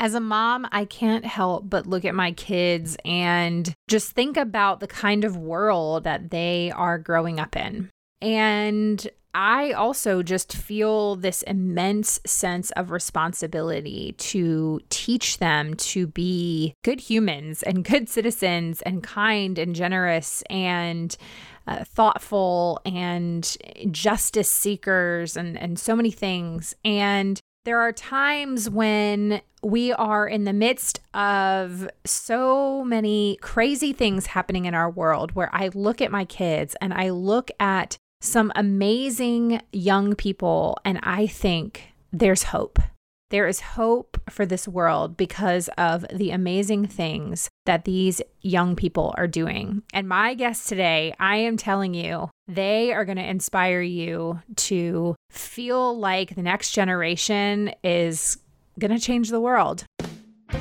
As a mom, I can't help but look at my kids and just think about the kind of world that they are growing up in. And I also just feel this immense sense of responsibility to teach them to be good humans and good citizens and kind and generous and uh, thoughtful and justice seekers and, and so many things. And there are times when we are in the midst of so many crazy things happening in our world where I look at my kids and I look at some amazing young people and I think there's hope. There is hope for this world because of the amazing things that these young people are doing. And my guest today, I am telling you, they are going to inspire you to feel like the next generation is going to change the world.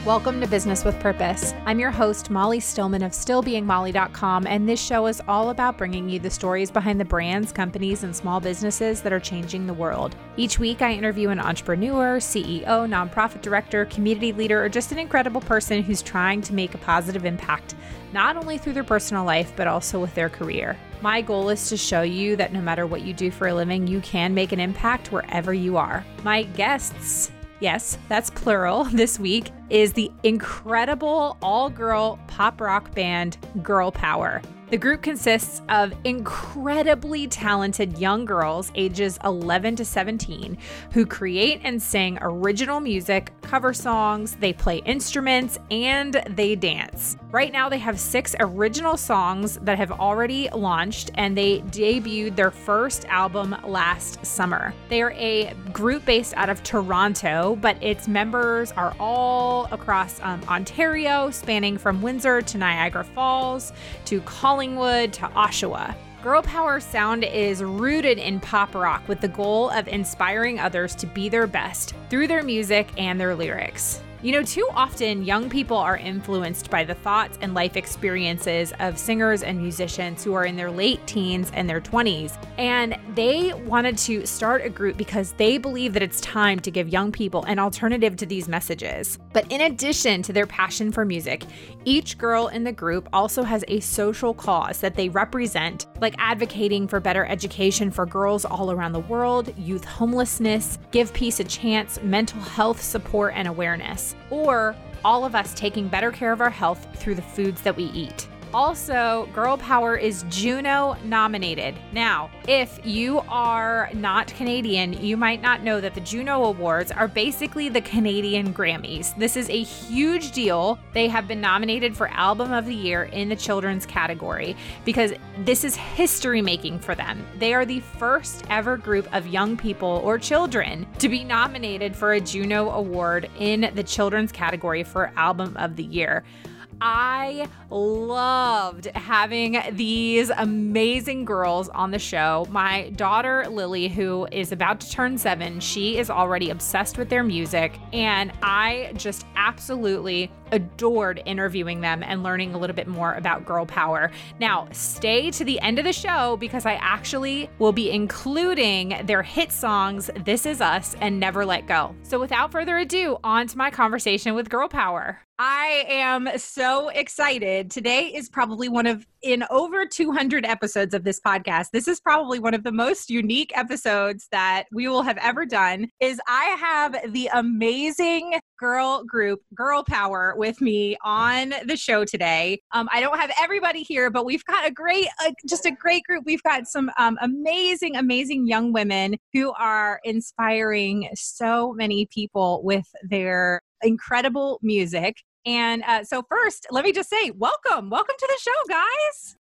Welcome to Business with Purpose. I'm your host, Molly Stillman of StillBeingMolly.com, and this show is all about bringing you the stories behind the brands, companies, and small businesses that are changing the world. Each week, I interview an entrepreneur, CEO, nonprofit director, community leader, or just an incredible person who's trying to make a positive impact, not only through their personal life, but also with their career. My goal is to show you that no matter what you do for a living, you can make an impact wherever you are. My guests yes, that's plural, this week is the incredible all girl pop rock band Girl Power. The group consists of incredibly talented young girls ages 11 to 17 who create and sing original music, cover songs, they play instruments, and they dance. Right now, they have six original songs that have already launched, and they debuted their first album last summer. They are a group based out of Toronto, but its members are all across um, Ontario, spanning from Windsor to Niagara Falls to Collingwood to Oshawa. Girl Power Sound is rooted in pop rock with the goal of inspiring others to be their best through their music and their lyrics. You know, too often young people are influenced by the thoughts and life experiences of singers and musicians who are in their late teens and their 20s. And they wanted to start a group because they believe that it's time to give young people an alternative to these messages. But in addition to their passion for music, each girl in the group also has a social cause that they represent, like advocating for better education for girls all around the world, youth homelessness, give peace a chance, mental health support and awareness or all of us taking better care of our health through the foods that we eat. Also, Girl Power is Juno nominated. Now, if you are not Canadian, you might not know that the Juno Awards are basically the Canadian Grammys. This is a huge deal. They have been nominated for Album of the Year in the children's category because this is history making for them. They are the first ever group of young people or children to be nominated for a Juno Award in the children's category for Album of the Year. I loved having these amazing girls on the show. My daughter, Lily, who is about to turn seven, she is already obsessed with their music. And I just absolutely adored interviewing them and learning a little bit more about girl power. Now, stay to the end of the show because I actually will be including their hit songs, This Is Us and Never Let Go. So, without further ado, on to my conversation with girl power. I am so excited. Today is probably one of, in over 200 episodes of this podcast, this is probably one of the most unique episodes that we will have ever done. Is I have the amazing girl group, Girl Power, with me on the show today. Um, I don't have everybody here, but we've got a great, uh, just a great group. We've got some um, amazing, amazing young women who are inspiring so many people with their incredible music. And uh, so, first, let me just say, welcome, welcome to the show, guys.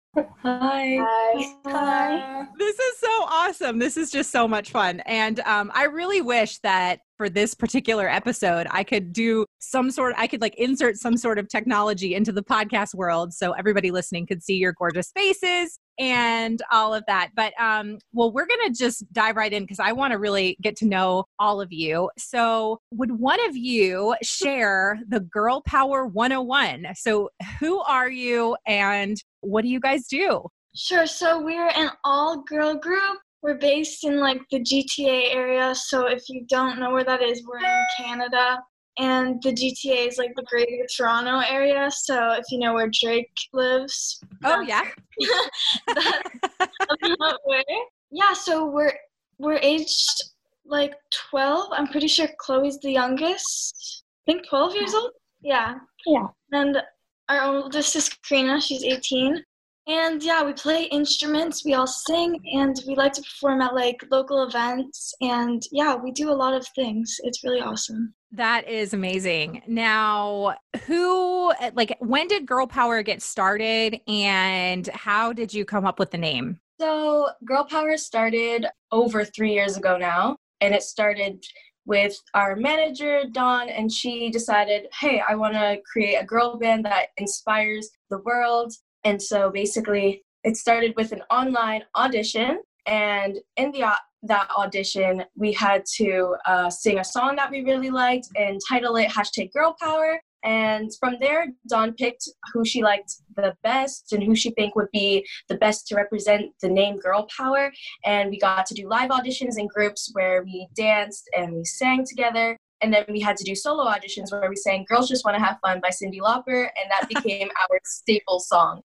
Hi. Hi. Hi. This is so awesome. This is just so much fun. And um, I really wish that for this particular episode, I could do some sort I could like insert some sort of technology into the podcast world so everybody listening could see your gorgeous faces and all of that. But um, well, we're gonna just dive right in because I want to really get to know all of you. So, would one of you share the Girl Power 101? So, who are you and what do you guys do? Sure. So we're an all girl group. We're based in like the GTA area. So if you don't know where that is, we're in Canada. and the GTA is like the Greater Toronto area. So if you know where Drake lives, oh yeah, that's about where. Yeah, so we're we're aged like twelve. I'm pretty sure Chloe's the youngest. I think twelve years old. Yeah. Yeah. And our oldest is Karina. She's 18. And yeah, we play instruments, we all sing, and we like to perform at like local events. And yeah, we do a lot of things. It's really awesome. That is amazing. Now, who, like, when did Girl Power get started and how did you come up with the name? So, Girl Power started over three years ago now, and it started with our manager, Dawn, and she decided, hey, I want to create a girl band that inspires the world and so basically, it started with an online audition. And in the that audition, we had to uh, sing a song that we really liked and title it hashtag girl power. And from there, Dawn picked who she liked the best and who she think would be the best to represent the name Girl Power. And we got to do live auditions in groups where we danced and we sang together. And then we had to do solo auditions where we sang Girls Just Want to Have Fun by Cyndi Lauper, and that became our staple song.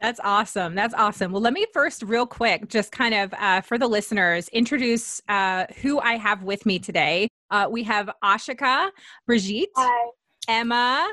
That's awesome. That's awesome. Well, let me first, real quick, just kind of uh, for the listeners, introduce uh, who I have with me today. Uh, we have Ashika, Brigitte. Hi. Emma,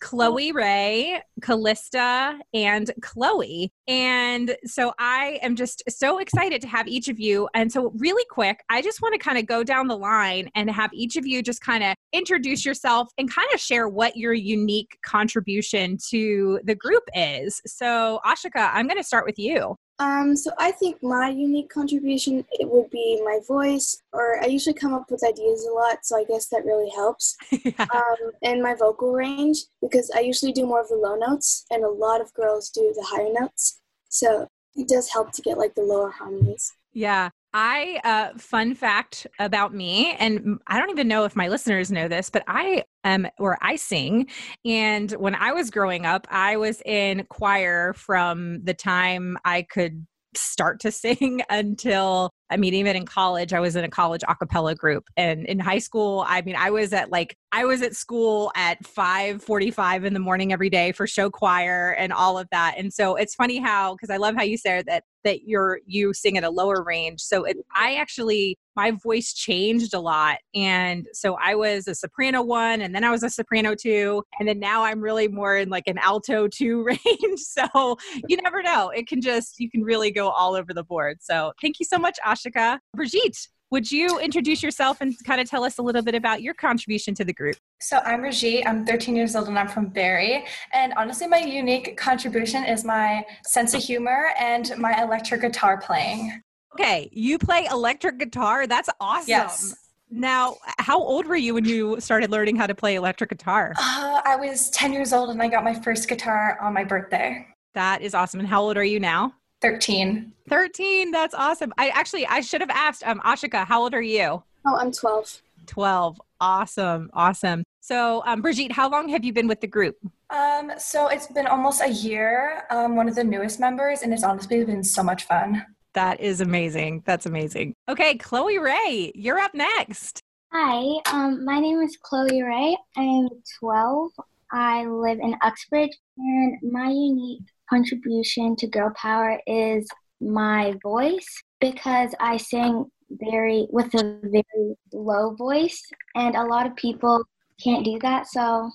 Chloe oh. Ray, Callista, and Chloe. And so I am just so excited to have each of you. And so, really quick, I just want to kind of go down the line and have each of you just kind of introduce yourself and kind of share what your unique contribution to the group is. So, Ashika, I'm going to start with you. Um, so I think my unique contribution it would be my voice, or I usually come up with ideas a lot, so I guess that really helps. yeah. um, and my vocal range, because I usually do more of the low notes, and a lot of girls do the higher notes, so it does help to get like the lower harmonies. Yeah. I, uh, fun fact about me, and I don't even know if my listeners know this, but I am, or I sing. And when I was growing up, I was in choir from the time I could start to sing until I mean, even in college, I was in a college a cappella group. And in high school, I mean, I was at like, I was at school at 5.45 in the morning every day for show choir and all of that. And so it's funny how, because I love how you said that, that you're, you sing at a lower range. So it, I actually, my voice changed a lot. And so I was a soprano one, and then I was a soprano two. And then now I'm really more in like an alto two range. So you never know. It can just, you can really go all over the board. So thank you so much, Asha Ashika. Brigitte, would you introduce yourself and kind of tell us a little bit about your contribution to the group? So I'm Brigitte. I'm 13 years old and I'm from Barrie. And honestly, my unique contribution is my sense of humor and my electric guitar playing. Okay, you play electric guitar. That's awesome. Yes. Now, how old were you when you started learning how to play electric guitar? Uh, I was 10 years old and I got my first guitar on my birthday. That is awesome. And how old are you now? 13. 13. That's awesome. I actually I should have asked um Ashika, how old are you? Oh, I'm 12. 12. Awesome. Awesome. So, um Brigitte, how long have you been with the group? Um so it's been almost a year. Um one of the newest members and it's honestly been so much fun. That is amazing. That's amazing. Okay, Chloe Ray, you're up next. Hi, um, my name is Chloe Ray. I'm 12. I live in Uxbridge, and my unique contribution to girl power is my voice because I sing very with a very low voice and a lot of people can't do that so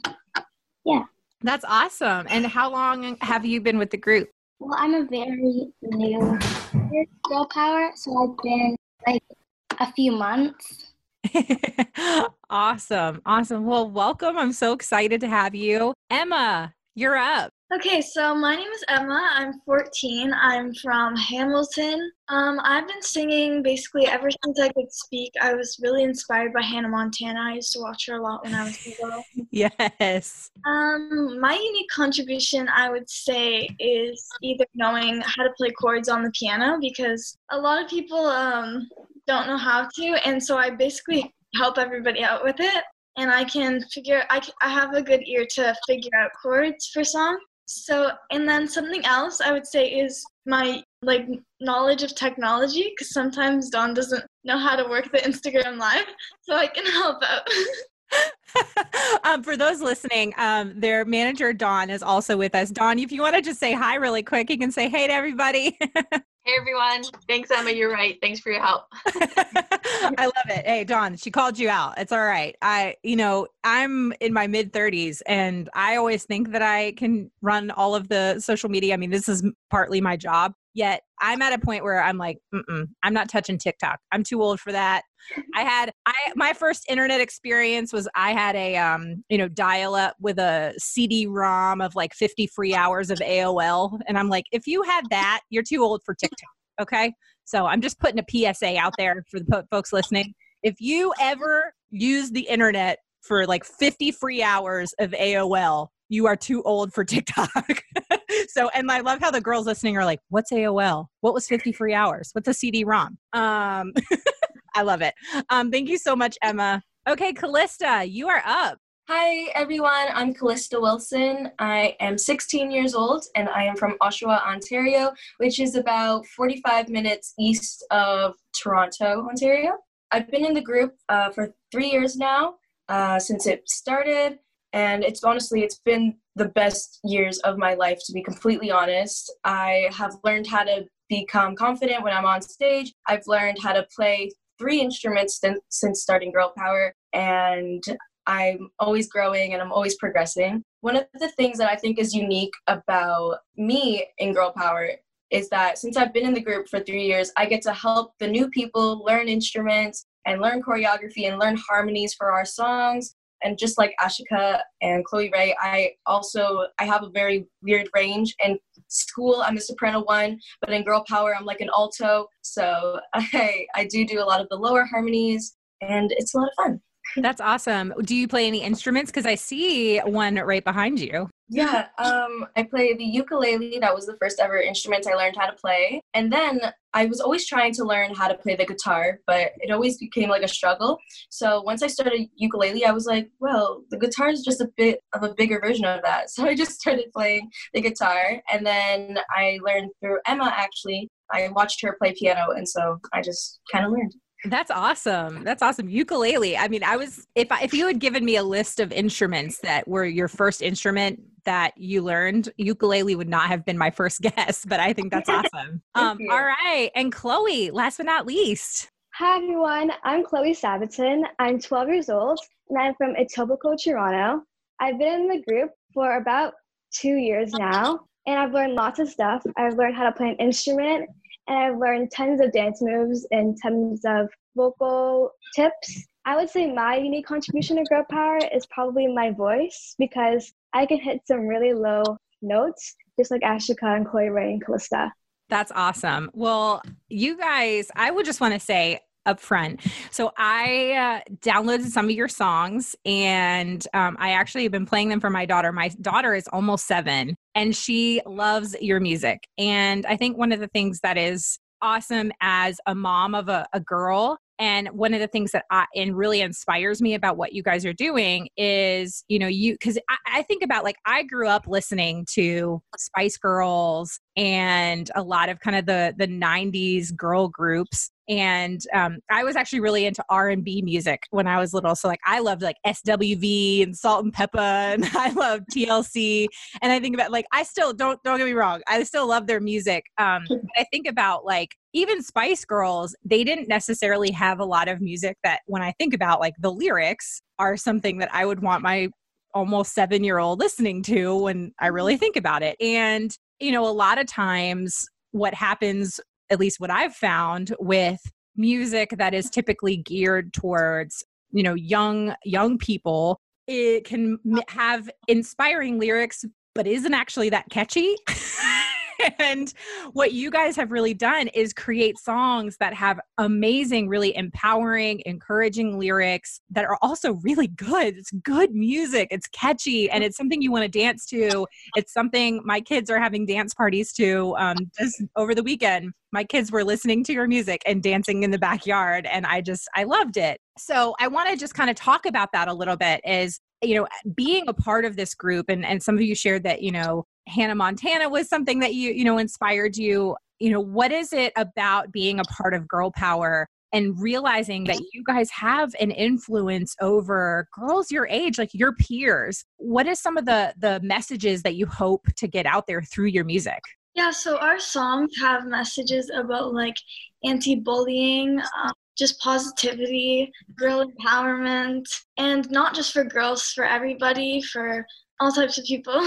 yeah. That's awesome. And how long have you been with the group? Well i'm a very new girl power so i've been like a few months. Awesome. Awesome. Well welcome. I'm so excited to have you. Emma you're up Okay, so my name is Emma. I'm 14. I'm from Hamilton. Um, I've been singing basically ever since I could speak. I was really inspired by Hannah Montana. I used to watch her a lot when I was little. yes. Um, my unique contribution, I would say, is either knowing how to play chords on the piano because a lot of people um, don't know how to, and so I basically help everybody out with it and I can figure I, I have a good ear to figure out chords for songs. So, and then something else I would say is my like knowledge of technology because sometimes Dawn doesn't know how to work the Instagram live, so I can help out. um, for those listening, um, their manager Dawn is also with us. Dawn, if you want to just say hi really quick, you can say hey to everybody. Hey everyone. Thanks, Emma. You're right. Thanks for your help. I love it. Hey, Dawn, she called you out. It's all right. I, you know, I'm in my mid 30s and I always think that I can run all of the social media. I mean, this is partly my job. Yet I'm at a point where I'm like, I'm not touching TikTok. I'm too old for that. I had I my first internet experience was I had a um you know dial up with a CD-ROM of like 50 free hours of AOL, and I'm like, if you had that, you're too old for TikTok. Okay, so I'm just putting a PSA out there for the po- folks listening. If you ever use the internet for like 50 free hours of AOL, you are too old for TikTok. so, and I love how the girls listening are like, what's AOL? What was 50 free hours? What's a CD-ROM? Um, I love it. Um, thank you so much, Emma. Okay, Callista, you are up. Hi, everyone. I'm Callista Wilson. I am 16 years old and I am from Oshawa, Ontario, which is about 45 minutes east of Toronto, Ontario. I've been in the group uh, for three years now uh, since it started and it's honestly it's been the best years of my life to be completely honest. I have learned how to become confident when i'm on stage. I've learned how to play three instruments since, since starting girl power and i'm always growing and i'm always progressing. One of the things that i think is unique about me in girl power is that since i've been in the group for three years i get to help the new people learn instruments and learn choreography and learn harmonies for our songs and just like Ashika and Chloe Ray, I also I have a very weird range. In school, I'm a soprano one, but in girl power, I'm like an alto. So I I do do a lot of the lower harmonies, and it's a lot of fun. That's awesome. Do you play any instruments? Because I see one right behind you. Yeah, um, I play the ukulele. That was the first ever instrument I learned how to play. And then I was always trying to learn how to play the guitar, but it always became like a struggle. So once I started ukulele, I was like, well, the guitar is just a bit of a bigger version of that. So I just started playing the guitar. And then I learned through Emma, actually. I watched her play piano. And so I just kind of learned. That's awesome. That's awesome. Ukulele. I mean, I was if I, if you had given me a list of instruments that were your first instrument that you learned, ukulele would not have been my first guess, but I think that's awesome. um, all right. And Chloe, last but not least. Hi everyone. I'm Chloe Sabaton. I'm 12 years old and I'm from Etobicoke, Toronto. I've been in the group for about two years now and I've learned lots of stuff. I've learned how to play an instrument and I've learned tons of dance moves and tons of vocal tips. I would say my unique contribution to Girl Power is probably my voice because I can hit some really low notes, just like Ashika and Chloe Ray and Callista. That's awesome. Well, you guys, I would just want to say up front. So I uh, downloaded some of your songs and um, I actually have been playing them for my daughter. My daughter is almost seven and she loves your music. And I think one of the things that is awesome as a mom of a, a girl and one of the things that I, and really inspires me about what you guys are doing is, you know, you, because I, I, think about like, I grew up listening to Spice Girls and a lot of kind of the, the 90s girl groups and um, I was actually really into R and B music when I was little. So like I loved like SWV and Salt-N-Pepa and I loved TLC. And I think about like I still don't don't get me wrong, I still love their music. Um, I think about like even Spice Girls, they didn't necessarily have a lot of music that when I think about like the lyrics are something that I would want my almost seven year old listening to when I really think about it. And you know, a lot of times what happens at least what I've found with music that is typically geared towards you know young young people it can have inspiring lyrics but isn't actually that catchy and what you guys have really done is create songs that have amazing, really empowering, encouraging lyrics that are also really good. It's good music, it's catchy, and it's something you want to dance to. It's something my kids are having dance parties to um, just over the weekend. My kids were listening to your music and dancing in the backyard, and I just, I loved it. So I want to just kind of talk about that a little bit is you know being a part of this group and and some of you shared that you know Hannah Montana was something that you, you know, inspired you. You know, what is it about being a part of Girl Power and realizing that you guys have an influence over girls your age, like your peers. What is some of the the messages that you hope to get out there through your music? Yeah, so our songs have messages about like anti-bullying, um, just positivity, girl empowerment, and not just for girls, for everybody, for all types of people,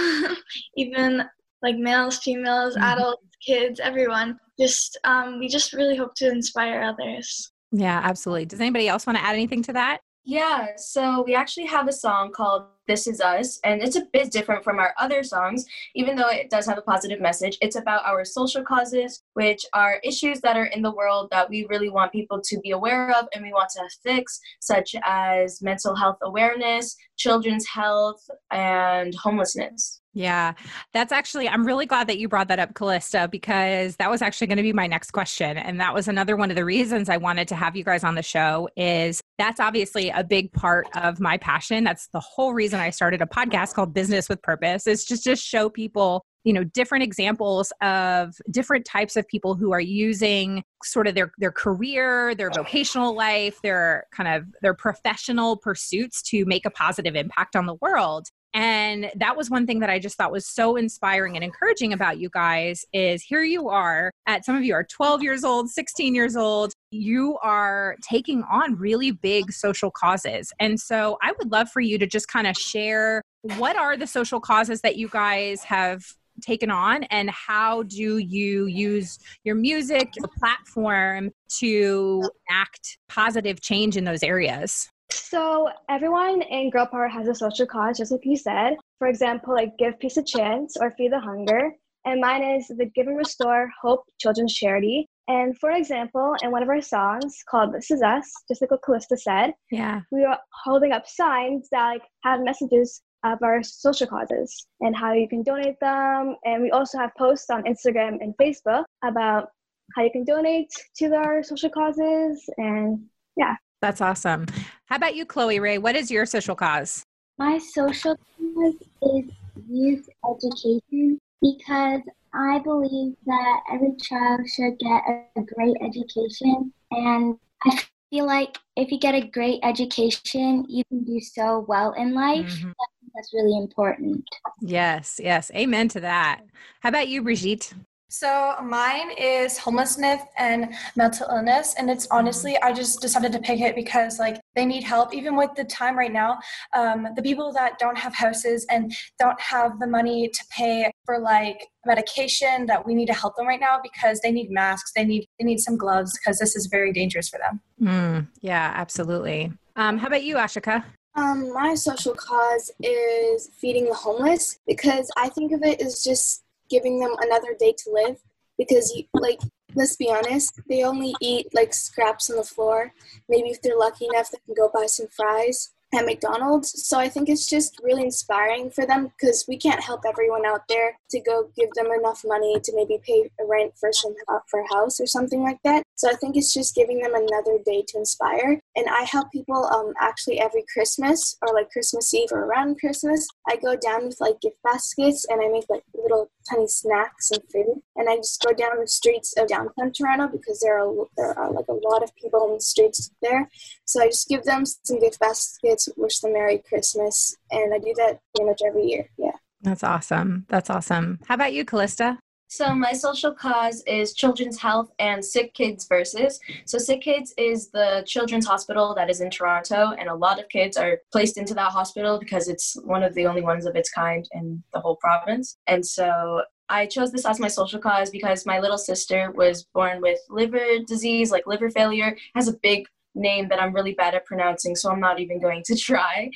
even like males, females, mm-hmm. adults, kids, everyone. Just um, we just really hope to inspire others. Yeah, absolutely. Does anybody else want to add anything to that? Yeah, so we actually have a song called This Is Us, and it's a bit different from our other songs, even though it does have a positive message. It's about our social causes, which are issues that are in the world that we really want people to be aware of and we want to fix, such as mental health awareness, children's health, and homelessness. Yeah, that's actually, I'm really glad that you brought that up, Callista, because that was actually going to be my next question. And that was another one of the reasons I wanted to have you guys on the show is that's obviously a big part of my passion. That's the whole reason I started a podcast called Business with Purpose. Is just to show people you know different examples of different types of people who are using sort of their their career their vocational life their kind of their professional pursuits to make a positive impact on the world and that was one thing that I just thought was so inspiring and encouraging about you guys is here you are at some of you are 12 years old, 16 years old. You are taking on really big social causes. And so I would love for you to just kind of share what are the social causes that you guys have taken on and how do you use your music your platform to act positive change in those areas so everyone in Girl Power has a social cause, just like you said. For example, like Give Peace a Chance or Feed the Hunger. And mine is the Give and Restore Hope Children's Charity. And for example, in one of our songs called This Is Us, just like what Callista said, yeah, we are holding up signs that like have messages of our social causes and how you can donate them. And we also have posts on Instagram and Facebook about how you can donate to our social causes and yeah. That's awesome. How about you, Chloe Ray? What is your social cause? My social cause is youth education because I believe that every child should get a great education. And I feel like if you get a great education, you can do so well in life. Mm-hmm. That's really important. Yes, yes. Amen to that. How about you, Brigitte? So mine is homelessness and mental illness, and it's honestly I just decided to pick it because like they need help even with the time right now. Um, the people that don't have houses and don't have the money to pay for like medication that we need to help them right now because they need masks, they need they need some gloves because this is very dangerous for them. Mm, yeah, absolutely. Um, how about you, Ashika? Um, my social cause is feeding the homeless because I think of it as just giving them another day to live because you like let's be honest they only eat like scraps on the floor maybe if they're lucky enough they can go buy some fries at McDonald's. So I think it's just really inspiring for them because we can't help everyone out there to go give them enough money to maybe pay a rent for some for a house or something like that. So I think it's just giving them another day to inspire. And I help people um actually every Christmas or like Christmas Eve or around Christmas. I go down with like gift baskets and I make like little tiny snacks and food. And I just go down the streets of downtown Toronto because there are there are like a lot of people on the streets there. So I just give them some gift baskets, wish them Merry Christmas, and I do that pretty much every year. Yeah. That's awesome. That's awesome. How about you, Callista? So my social cause is Children's Health and Sick Kids Versus. So Sick Kids is the children's hospital that is in Toronto, and a lot of kids are placed into that hospital because it's one of the only ones of its kind in the whole province. And so I chose this as my social cause because my little sister was born with liver disease, like liver failure, has a big name that I'm really bad at pronouncing, so I'm not even going to try.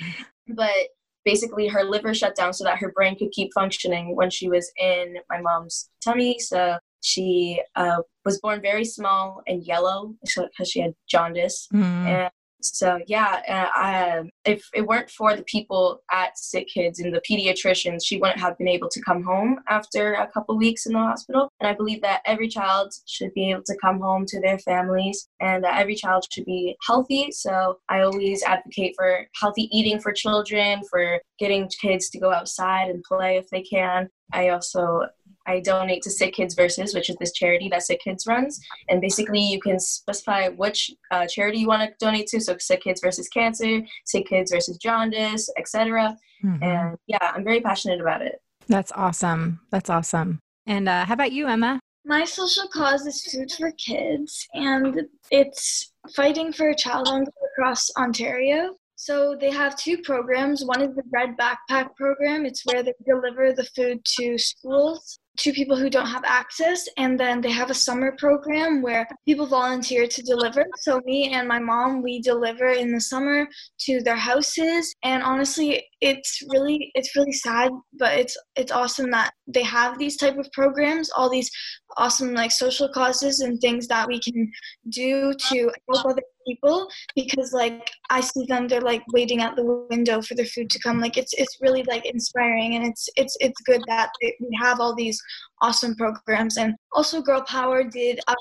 But basically her liver shut down so that her brain could keep functioning when she was in my mom's tummy. So she uh, was born very small and yellow because she had jaundice. Mm. And so yeah, I, um, if it weren't for the people at Sick Kids and the pediatricians, she wouldn't have been able to come home after a couple weeks in the hospital. And I believe that every child should be able to come home to their families, and that every child should be healthy. So I always advocate for healthy eating for children, for getting kids to go outside and play if they can. I also I donate to Sick Kids Versus, which is this charity that Sick Kids runs. And basically, you can specify which uh, charity you want to donate to. So, Sick Kids Versus Cancer, Sick Kids Versus Jaundice, etc. Mm-hmm. And yeah, I'm very passionate about it. That's awesome. That's awesome. And uh, how about you, Emma? My social cause is Food for Kids, and it's fighting for child hunger across Ontario. So they have two programs. One is the Red Backpack program. It's where they deliver the food to schools to people who don't have access and then they have a summer program where people volunteer to deliver. So me and my mom we deliver in the summer to their houses and honestly it's really it's really sad but it's it's awesome that they have these type of programs all these awesome like social causes and things that we can do to help other people because like I see them they're like waiting at the window for their food to come. Like it's it's really like inspiring and it's it's it's good that we have all these awesome programs and also Girl Power did a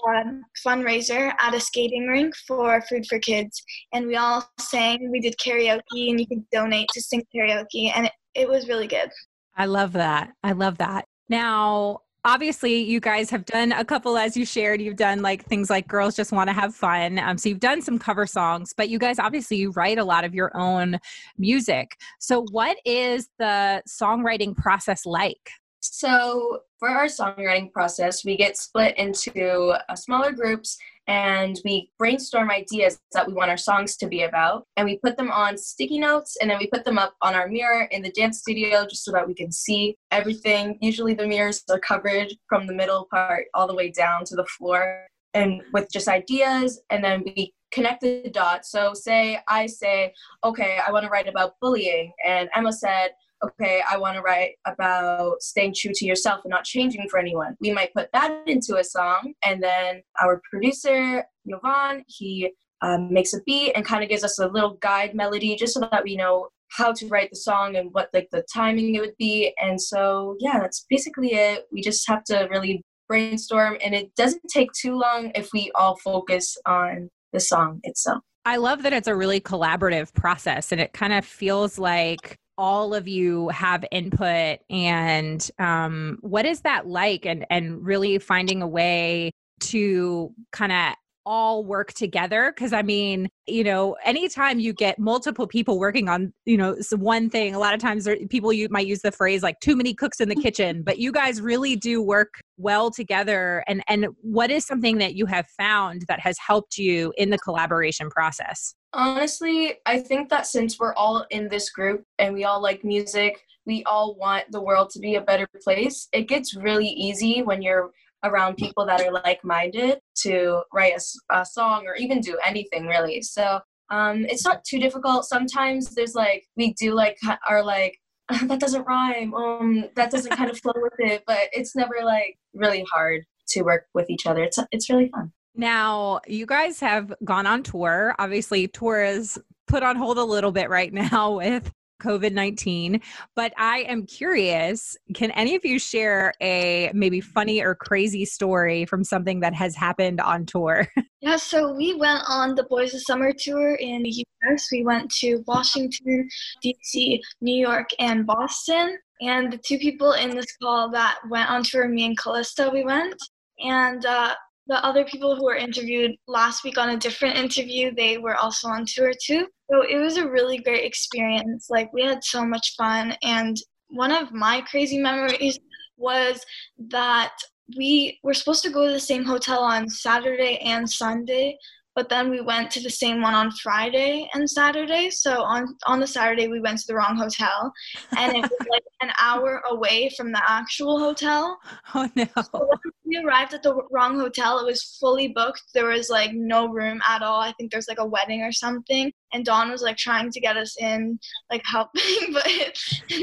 fundraiser at a skating rink for food for kids and we all sang we did karaoke and you could donate to sing karaoke and it, it was really good. I love that. I love that. Now, obviously you guys have done a couple as you shared you've done like things like girls just want to have fun um, so you've done some cover songs but you guys obviously you write a lot of your own music so what is the songwriting process like so for our songwriting process we get split into uh, smaller groups and we brainstorm ideas that we want our songs to be about and we put them on sticky notes and then we put them up on our mirror in the dance studio just so that we can see everything. Usually the mirrors are covered from the middle part all the way down to the floor and with just ideas and then we connect the dots. So say i say okay i want to write about bullying and emma said okay, I want to write about staying true to yourself and not changing for anyone. We might put that into a song, and then our producer, Yovan, he um, makes a beat and kind of gives us a little guide melody just so that we know how to write the song and what like the timing it would be. And so, yeah, that's basically it. We just have to really brainstorm, and it doesn't take too long if we all focus on the song itself. I love that it's a really collaborative process and it kind of feels like all of you have input and um, what is that like? And and really finding a way to kind of all work together? Because i mean you know anytime you get multiple people working on you know one thing a lot of times people you might use the phrase like too many cooks in the kitchen but you guys really do work well together. And and what is something that you have found that has helped you in the collaboration process Honestly, I think that since we're all in this group and we all like music, we all want the world to be a better place. It gets really easy when you're around people that are like minded to write a, a, song or even do anything really. So um, it's not too difficult. Sometimes there's like, we do like, are like, that doesn't rhyme. Um, that doesn't kind of flow with it, but it's never like really hard to work with each other. It's, it's really fun. Now, you guys have gone on tour. Obviously, tour is put on hold a little bit right now with COVID 19. But I am curious can any of you share a maybe funny or crazy story from something that has happened on tour? Yeah, so we went on the Boys of Summer tour in the US. We went to Washington, D.C., New York, and Boston. And the two people in this call that went on tour, me and Callista, we went. And uh, the other people who were interviewed last week on a different interview, they were also on tour too. So it was a really great experience. Like we had so much fun. And one of my crazy memories was that we were supposed to go to the same hotel on Saturday and Sunday, but then we went to the same one on Friday and Saturday. So on on the Saturday we went to the wrong hotel, and it was like an hour away from the actual hotel. Oh no! So we arrived at the wrong hotel. It was fully booked. There was like no room at all. I think there's like a wedding or something, and Dawn was like trying to get us in, like helping, but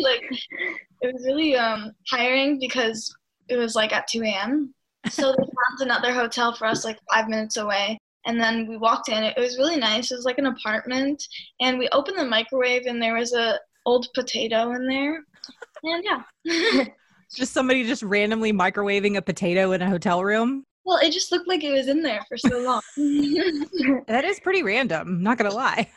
like it was really um tiring because it was like at 2 a.m. So they found another hotel for us like five minutes away and then we walked in. It was really nice. It was like an apartment, and we opened the microwave, and there was a old potato in there, and yeah. just somebody just randomly microwaving a potato in a hotel room. Well, it just looked like it was in there for so long. that is pretty random. Not gonna lie.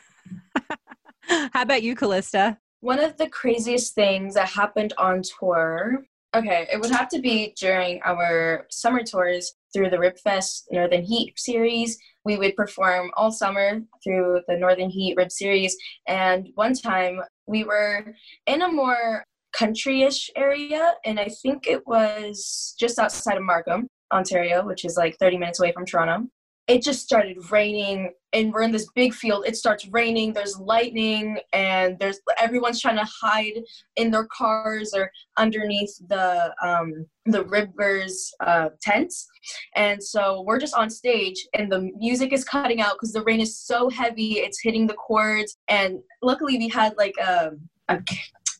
How about you, Callista? One of the craziest things that happened on tour Okay, it would have to be during our summer tours through the Ribfest Northern Heat series. We would perform all summer through the Northern Heat Rib series. And one time we were in a more country-ish area, and I think it was just outside of Markham, Ontario, which is like 30 minutes away from Toronto it just started raining and we're in this big field. It starts raining there's lightning and there's everyone's trying to hide in their cars or underneath the um, the ribbers uh, tents. And so we're just on stage and the music is cutting out because the rain is so heavy it's hitting the chords and luckily we had like a, a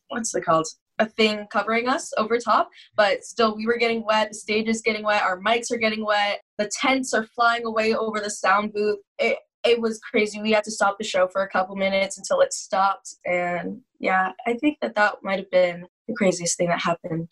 what's it called a thing covering us over top, but still we were getting wet. The stage is getting wet. Our mics are getting wet. The tents are flying away over the sound booth. It it was crazy. We had to stop the show for a couple minutes until it stopped. And yeah, I think that that might have been the craziest thing that happened.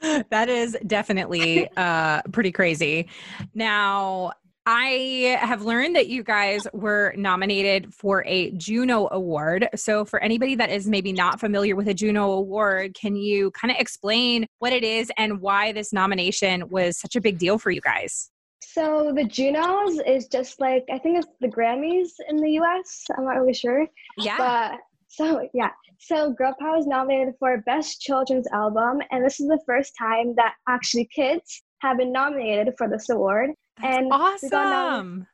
that is definitely uh, pretty crazy. Now, I have learned that you guys were nominated for a Juno Award. So, for anybody that is maybe not familiar with a Juno Award, can you kind of explain what it is and why this nomination was such a big deal for you guys? So, the Junos is just like, I think it's the Grammys in the US. I'm not really sure. Yeah. But so, yeah. So, Girl Power is nominated for Best Children's Album. And this is the first time that actually kids have been nominated for this award. That's and awesome.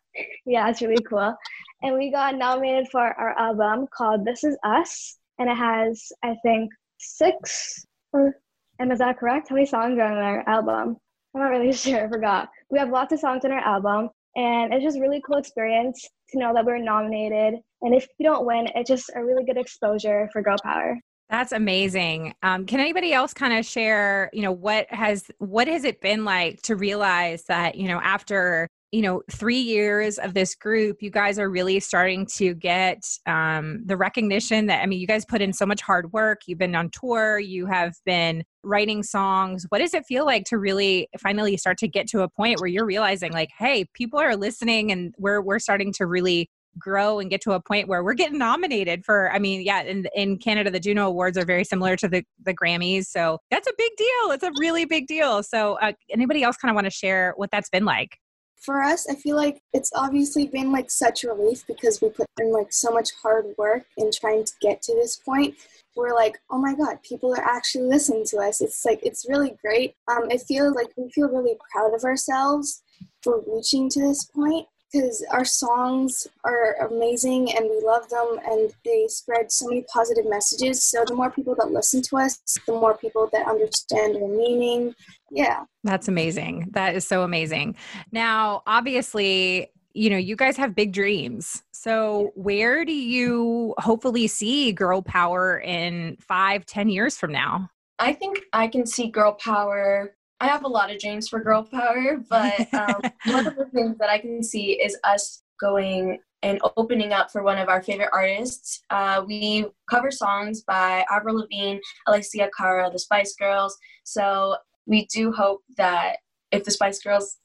yeah, it's really cool. And we got nominated for our album called This Is Us. And it has, I think, six, or, and is that correct? How many songs are on our album? I'm not really sure, I forgot. We have lots of songs on our album. And it's just a really cool experience to know that we're nominated. And if we don't win, it's just a really good exposure for Girl Power. That's amazing. Um, can anybody else kind of share, you know, what has what has it been like to realize that, you know, after you know three years of this group you guys are really starting to get um, the recognition that i mean you guys put in so much hard work. You've been on tour. You have been writing songs. What does it feel like to really finally start to get to a point where you're realizing like hey people are listening and we're we're starting to really grow and get to a point where we're getting nominated for i mean yeah in, in canada the juno awards are very similar to the, the grammys so that's a big deal it's a really big deal so uh, anybody else kind of want to share what that's been like? For us i feel like it's obviously been like such a relief because we put in like so much hard work in trying to get to this point. We're like oh my god people are actually listening to us. It's like it's really great. Um, it feels like we feel really proud of ourselves for reaching to this point because our songs are amazing and we love them and they spread so many positive messages. So the more people that listen to us, the more people that understand our meaning. Yeah. That's amazing. That is so amazing. Now, obviously, you know, you guys have big dreams. So where do you hopefully see girl power in five, ten years from now? I think I can see girl power I have a lot of dreams for girl power, but um, one of the things that I can see is us going and opening up for one of our favorite artists. Uh, we cover songs by Avril Lavigne, Alessia Cara, the Spice Girls. So we do hope that if the Spice Girls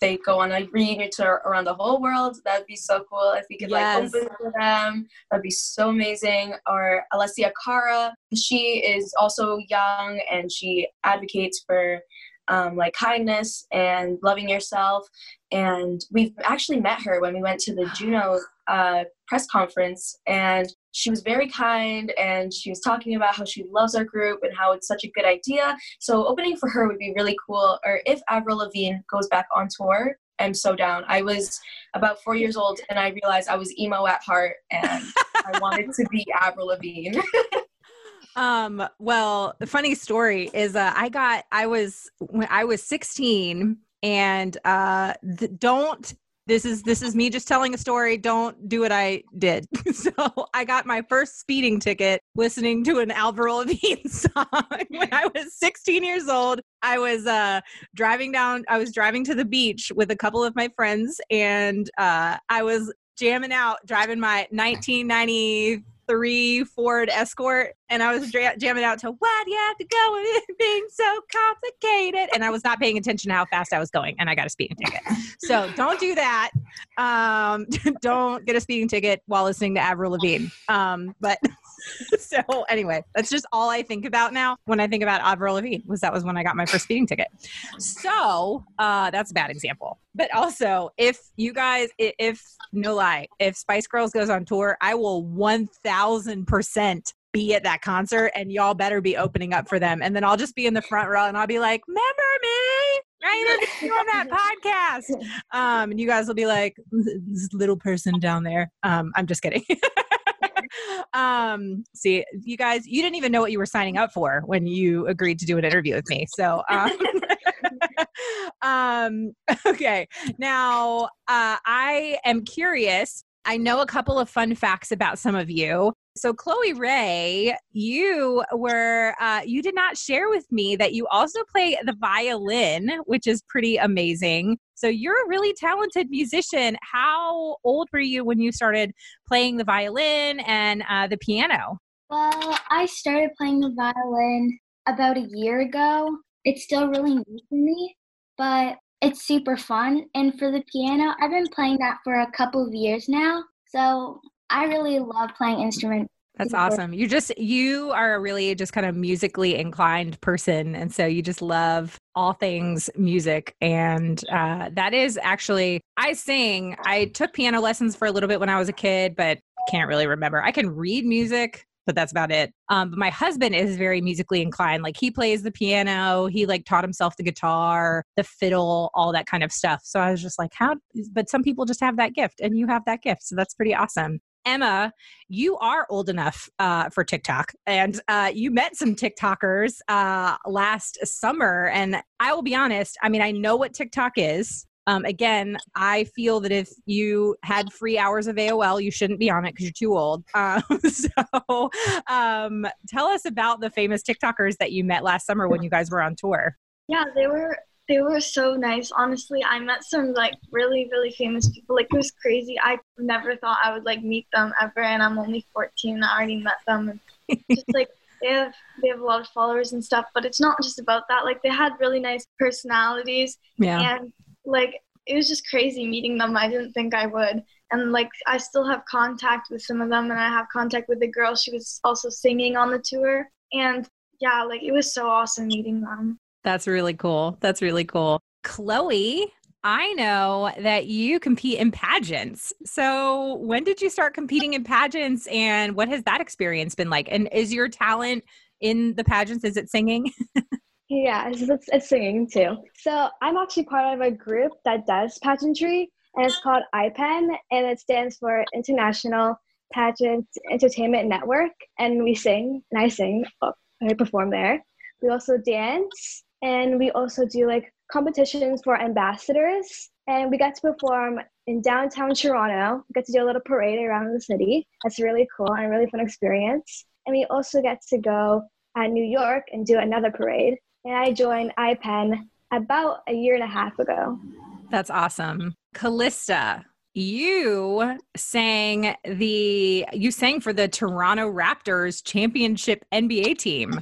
they go on a reunion tour around the whole world, that'd be so cool. If we could yes. like open for them, that'd be so amazing. Or Alessia Cara, she is also young and she advocates for um, like kindness and loving yourself. And we've actually met her when we went to the Juno uh, press conference, and she was very kind and she was talking about how she loves our group and how it's such a good idea. So, opening for her would be really cool. Or if Avril Lavigne goes back on tour, I'm so down. I was about four years old and I realized I was emo at heart and I wanted to be Avril Lavigne. Um, well, the funny story is uh, I got I was when I was 16 and uh th- don't this is this is me just telling a story. Don't do what i did. So i got my first speeding ticket listening to an Avril Lavigne song when i was 16 years old. I was uh driving down i was driving to the beach with a couple of my friends and uh i was jamming out driving my 1990 three Ford Escort, and I was dra- jamming out to "Why do you have to go with it being so complicated?" And I was not paying attention to how fast I was going, and I got a speeding ticket. so don't do that. Um, don't get a speeding ticket while listening to Avril Lavigne. Um, but so anyway, that's just all I think about now when I think about Avril Lavigne. Was that was when I got my first speeding ticket. So uh, that's a bad example. But also, if you guys, if no lie, if Spice Girls goes on tour, I will one thousand percent be at that concert and y'all better be opening up for them. And then I'll just be in the front row and I'll be like, remember me? I you on that podcast. Um, and you guys will be like, this little person down there. Um, I'm just kidding. um, see, you guys, you didn't even know what you were signing up for when you agreed to do an interview with me. So, um, um okay. Now, uh, I am curious. I know a couple of fun facts about some of you. So, Chloe Ray, you were, uh, you did not share with me that you also play the violin, which is pretty amazing. So, you're a really talented musician. How old were you when you started playing the violin and uh, the piano? Well, I started playing the violin about a year ago. It's still really new for me, but it's super fun. And for the piano, I've been playing that for a couple of years now. So I really love playing instruments. That's awesome. You just you are a really just kind of musically inclined person and so you just love all things music and uh that is actually I sing. I took piano lessons for a little bit when I was a kid but can't really remember. I can read music but that's about it. Um, but my husband is very musically inclined. Like he plays the piano, he like taught himself the guitar, the fiddle, all that kind of stuff. So I was just like, how? But some people just have that gift, and you have that gift, so that's pretty awesome. Emma, you are old enough uh, for TikTok, and uh, you met some TikTokers uh, last summer. And I will be honest, I mean, I know what TikTok is. Um, again, I feel that if you had free hours of AOL, you shouldn't be on it because you're too old. Um, so, um, tell us about the famous TikTokers that you met last summer when you guys were on tour. Yeah, they were they were so nice. Honestly, I met some like really, really famous people. Like it was crazy. I never thought I would like meet them ever, and I'm only 14. I already met them. And just like they have they have a lot of followers and stuff, but it's not just about that. Like they had really nice personalities. Yeah. And like it was just crazy meeting them. I didn't think I would. And like I still have contact with some of them, and I have contact with the girl. She was also singing on the tour, and yeah, like it was so awesome meeting them. That's really cool. That's really cool. Chloe, I know that you compete in pageants. So, when did you start competing in pageants and what has that experience been like? And is your talent in the pageants is it singing? yeah, it's, it's, it's singing too. So, I'm actually part of a group that does pageantry and it's called IPEN and it stands for International Pageant Entertainment Network and we sing and I sing, oh, I perform there. We also dance and we also do like competitions for ambassadors and we got to perform in downtown Toronto. We got to do a little parade around the city. That's really cool and really fun experience. And we also get to go at New York and do another parade. And I joined IPEN about a year and a half ago. That's awesome. Callista, you sang the you sang for the Toronto Raptors championship NBA team.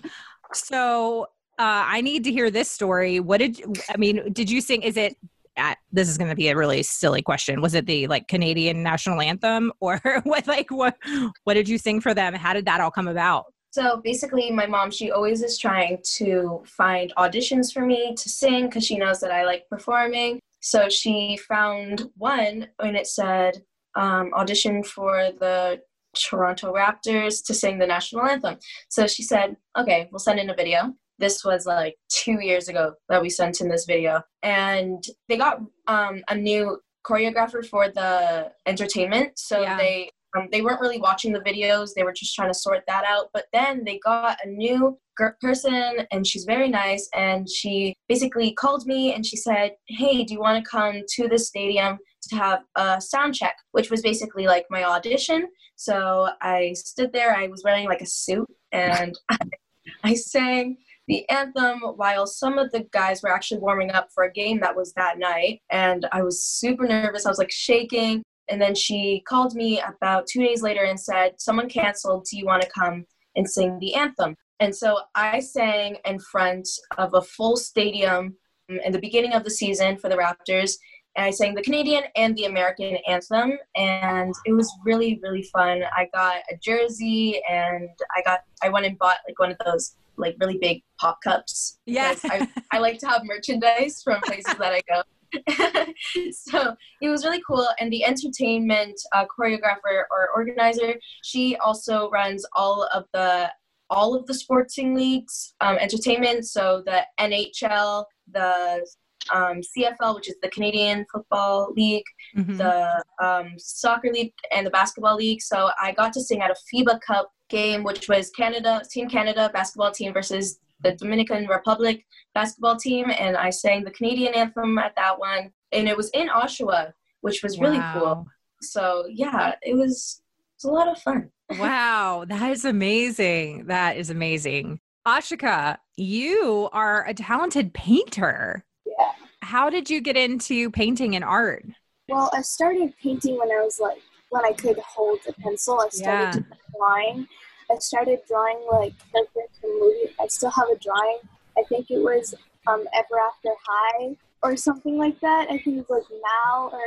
So uh, I need to hear this story. What did I mean? Did you sing? Is it? Uh, this is going to be a really silly question. Was it the like Canadian national anthem, or what? Like what? What did you sing for them? How did that all come about? So basically, my mom, she always is trying to find auditions for me to sing because she knows that I like performing. So she found one and it said um, audition for the Toronto Raptors to sing the national anthem. So she said, okay, we'll send in a video. This was like two years ago that we sent in this video. And they got um, a new choreographer for the entertainment. So yeah. they um, they weren't really watching the videos. They were just trying to sort that out. But then they got a new person and she's very nice. And she basically called me and she said, Hey, do you want to come to the stadium to have a sound check? Which was basically like my audition. So I stood there. I was wearing like a suit and I, I sang the anthem while some of the guys were actually warming up for a game that was that night. And I was super nervous. I was like shaking. And then she called me about two days later and said, Someone canceled. Do you want to come and sing the anthem? And so I sang in front of a full stadium in the beginning of the season for the Raptors. and I sang the Canadian and the American anthem, and it was really really fun. I got a jersey, and I got I went and bought like one of those like really big pop cups. Yes, I, I like to have merchandise from places that I go. so it was really cool. And the entertainment uh, choreographer or organizer, she also runs all of the all of the sporting leagues, um, entertainment. So the NHL, the um, CFL, which is the Canadian Football League, mm-hmm. the um, soccer league, and the basketball league. So I got to sing at a FIBA Cup game, which was Canada, Team Canada basketball team versus the Dominican Republic basketball team, and I sang the Canadian anthem at that one, and it was in Oshawa, which was really wow. cool. So yeah, it was it was a lot of fun. wow, that is amazing. That is amazing. Ashika, you are a talented painter. Yeah. How did you get into painting and art? Well, I started painting when I was like when I could hold a pencil. I started yeah. drawing. I started drawing like characters from movie. I still have a drawing. I think it was um, Ever After High or something like that. I think it was like Mal or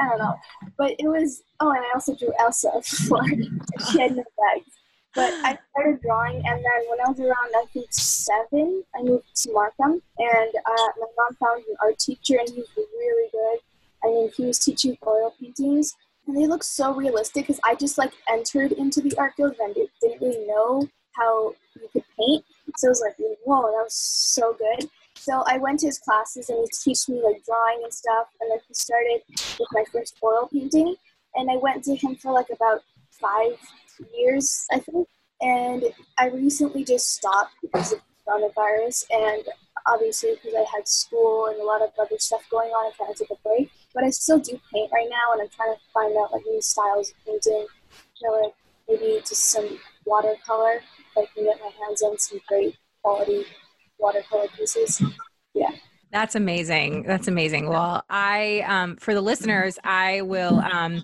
I don't know. But it was oh, and I also drew Elsa for she had no bags. But I started drawing, and then when I was around, I think seven, I moved to Markham, and uh, my mom found an art teacher, and he was really good. I mean, he was teaching oil paintings, and they look so realistic because I just like entered into the art field and didn't really know how you could paint. So I was like, whoa, that was so good. So I went to his classes and he teach me like drawing and stuff. And then he started with my first oil painting. And I went to him for like about five years, I think. And I recently just stopped because of the coronavirus. And obviously, because I had school and a lot of other stuff going on, I kind of took a break. But I still do paint right now, and I'm trying to find out like new styles of painting. You know, like maybe just some watercolor. If I can get my hands on some great quality watercolor pieces. Yeah. That's amazing. That's amazing. Well, I, um, for the listeners, I will, um,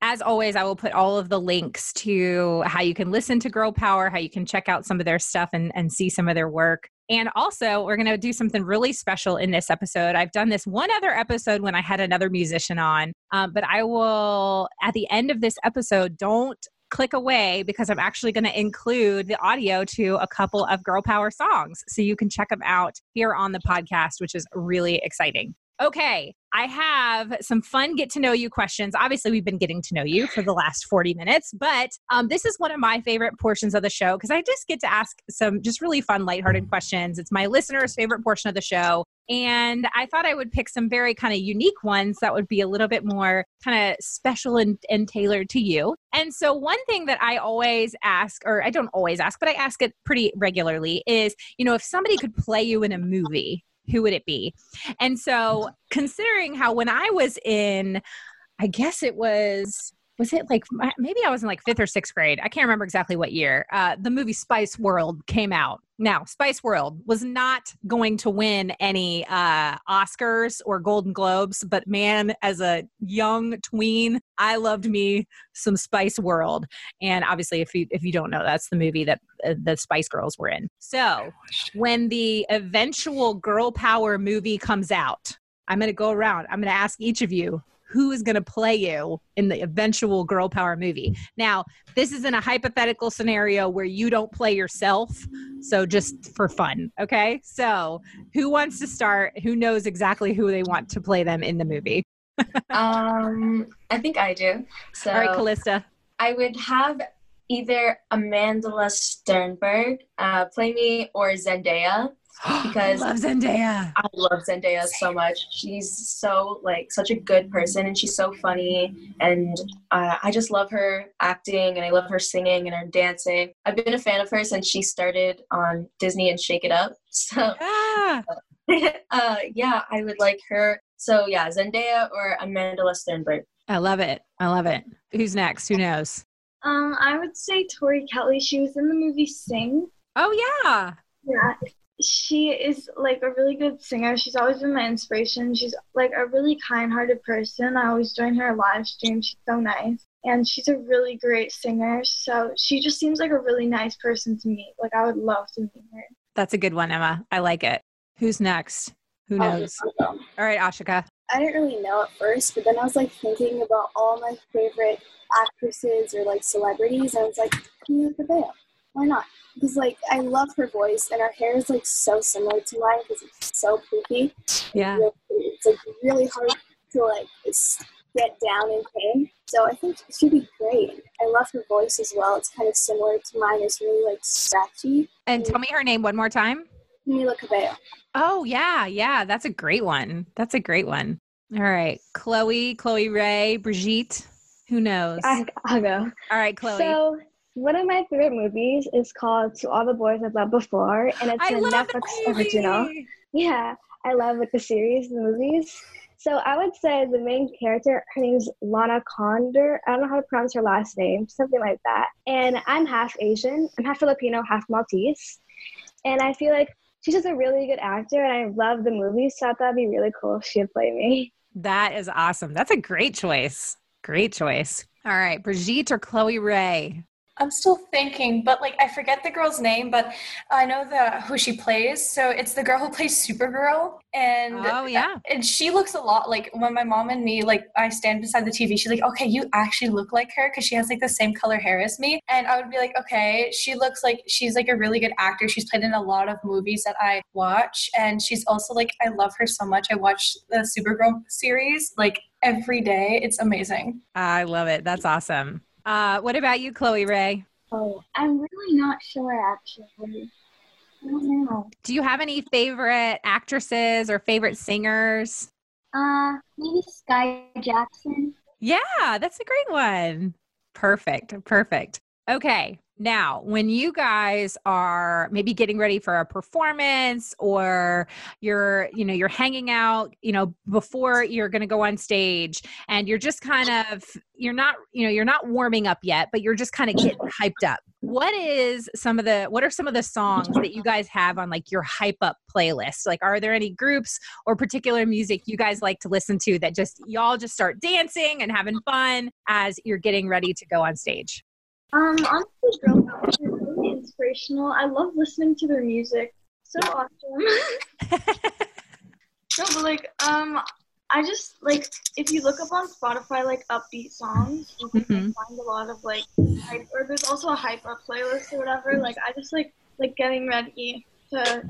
as always, I will put all of the links to how you can listen to Girl Power, how you can check out some of their stuff and, and see some of their work. And also, we're going to do something really special in this episode. I've done this one other episode when I had another musician on, um, but I will, at the end of this episode, don't click away because I'm actually going to include the audio to a couple of Girl Power songs. So you can check them out here on the podcast, which is really exciting. Okay, I have some fun get to know you questions. Obviously, we've been getting to know you for the last 40 minutes, but um, this is one of my favorite portions of the show because I just get to ask some just really fun, lighthearted questions. It's my listeners' favorite portion of the show. And I thought I would pick some very kind of unique ones that would be a little bit more kind of special and, and tailored to you. And so, one thing that I always ask, or I don't always ask, but I ask it pretty regularly is, you know, if somebody could play you in a movie, who would it be? And so, considering how when I was in, I guess it was was it like maybe I was in like fifth or sixth grade? I can't remember exactly what year. Uh, the movie Spice World came out. Now, Spice World was not going to win any uh, Oscars or Golden Globes, but man, as a young tween, I loved me some Spice World. And obviously, if you if you don't know, that's the movie that uh, the Spice Girls were in. So, when the eventual Girl Power movie comes out, I'm going to go around. I'm going to ask each of you who is going to play you in the eventual girl power movie. Now, this is in a hypothetical scenario where you don't play yourself. So just for fun. Okay. So who wants to start? Who knows exactly who they want to play them in the movie? um, I think I do. So all right, Callista. I would have either Amandla Stenberg uh, play me or Zendaya because I love Zendaya. I love Zendaya so much. She's so like such a good person, and she's so funny, and uh, I just love her acting, and I love her singing and her dancing. I've been a fan of her since she started on Disney and Shake It Up. So yeah, uh, yeah, I would like her. So yeah, Zendaya or Amandla Stenberg. I love it. I love it. Who's next? Who knows? Um, I would say Tori Kelly. She was in the movie Sing. Oh yeah. Yeah, she is like a really good singer. She's always been my inspiration. She's like a really kind-hearted person. I always join her live stream. She's so nice. And she's a really great singer. So she just seems like a really nice person to meet. Like I would love to meet her. That's a good one, Emma. I like it. Who's next? Who um, knows? All right, Ashika. I didn't really know at first, but then I was like thinking about all my favorite actresses or like celebrities, and I was like, Camila Cabello. Why not? Because like I love her voice, and her hair is like so similar to mine because it's so poofy. Yeah. It's like really hard to like get down in pain. So I think she'd be great. I love her voice as well. It's kind of similar to mine. It's really like scratchy. And tell me her name one more time. Camila Cabello. Oh yeah, yeah, that's a great one. That's a great one. All right, Chloe, Chloe Ray, Brigitte. Who knows? I, I'll go. All right, Chloe. So one of my favorite movies is called "To All the Boys I've Loved Before," and it's I a Netflix original. Yeah, I love like the series, the movies. So I would say the main character, her name's Lana Condor. I don't know how to pronounce her last name, something like that. And I'm half Asian. I'm half Filipino, half Maltese. And I feel like she's just a really good actor, and I love the movies. So I thought it'd be really cool if she'd play me. That is awesome. That's a great choice. Great choice. All right, Brigitte or Chloe Ray? I'm still thinking, but like I forget the girl's name, but I know the who she plays. So it's the girl who plays Supergirl, and Oh yeah. and she looks a lot like when my mom and me like I stand beside the TV. She's like, "Okay, you actually look like her because she has like the same color hair as me." And I would be like, "Okay, she looks like she's like a really good actor. She's played in a lot of movies that I watch, and she's also like I love her so much. I watch the Supergirl series like every day. It's amazing." I love it. That's awesome. Uh, what about you, Chloe Ray? Oh, I'm really not sure actually. I don't know. Do you have any favorite actresses or favorite singers? Uh, maybe Skai Jackson. Yeah, that's a great one. Perfect. Perfect. Okay. Now, when you guys are maybe getting ready for a performance or you're, you know, you're hanging out, you know, before you're going to go on stage and you're just kind of you're not, you know, you're not warming up yet, but you're just kind of getting hyped up. What is some of the what are some of the songs that you guys have on like your hype up playlist? Like are there any groups or particular music you guys like to listen to that just y'all just start dancing and having fun as you're getting ready to go on stage? Um, honestly, girl power is really inspirational. I love listening to their music. So awesome. no, but like, um, I just like if you look up on Spotify like upbeat songs, you can like, Mhm. find a lot of like, hype, or there's also a hype up playlist or whatever. Like, I just like like getting ready to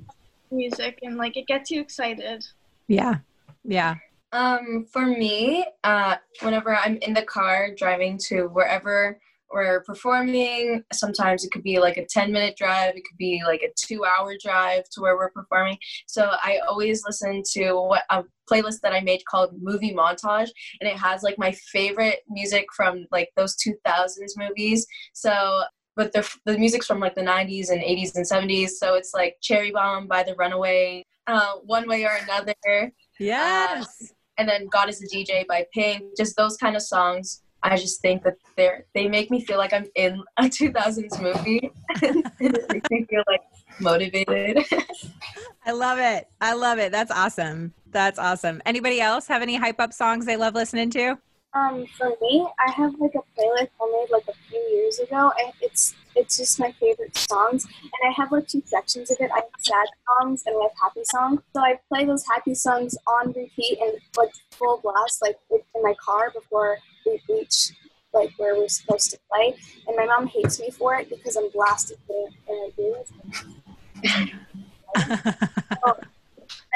music and like it gets you excited. Yeah. Yeah. Um, for me, uh, whenever I'm in the car driving to wherever we're performing, sometimes it could be like a 10 minute drive, it could be like a two hour drive to where we're performing. So I always listen to what a playlist that I made called Movie Montage, and it has like my favorite music from like those 2000s movies. So but the, the music's from like the 90s and 80s and 70s so it's like cherry bomb by the runaway uh, one way or another Yes. and then God is a DJ by Pink. Just those kind of songs. I just think that they're they make me feel like I'm in a 2000s movie. it makes me feel like motivated. I love it. I love it. That's awesome. That's awesome. Anybody else have any hype up songs they love listening to? Um, for me, I have like a playlist I made like a few years ago, and it's it's just my favorite songs. And I have like two sections of it. I have sad songs and I have happy songs. So I play those happy songs on repeat and like full blast, like in my car before we reach like where we're supposed to play. And my mom hates me for it because I'm blasted when I do it. Oh,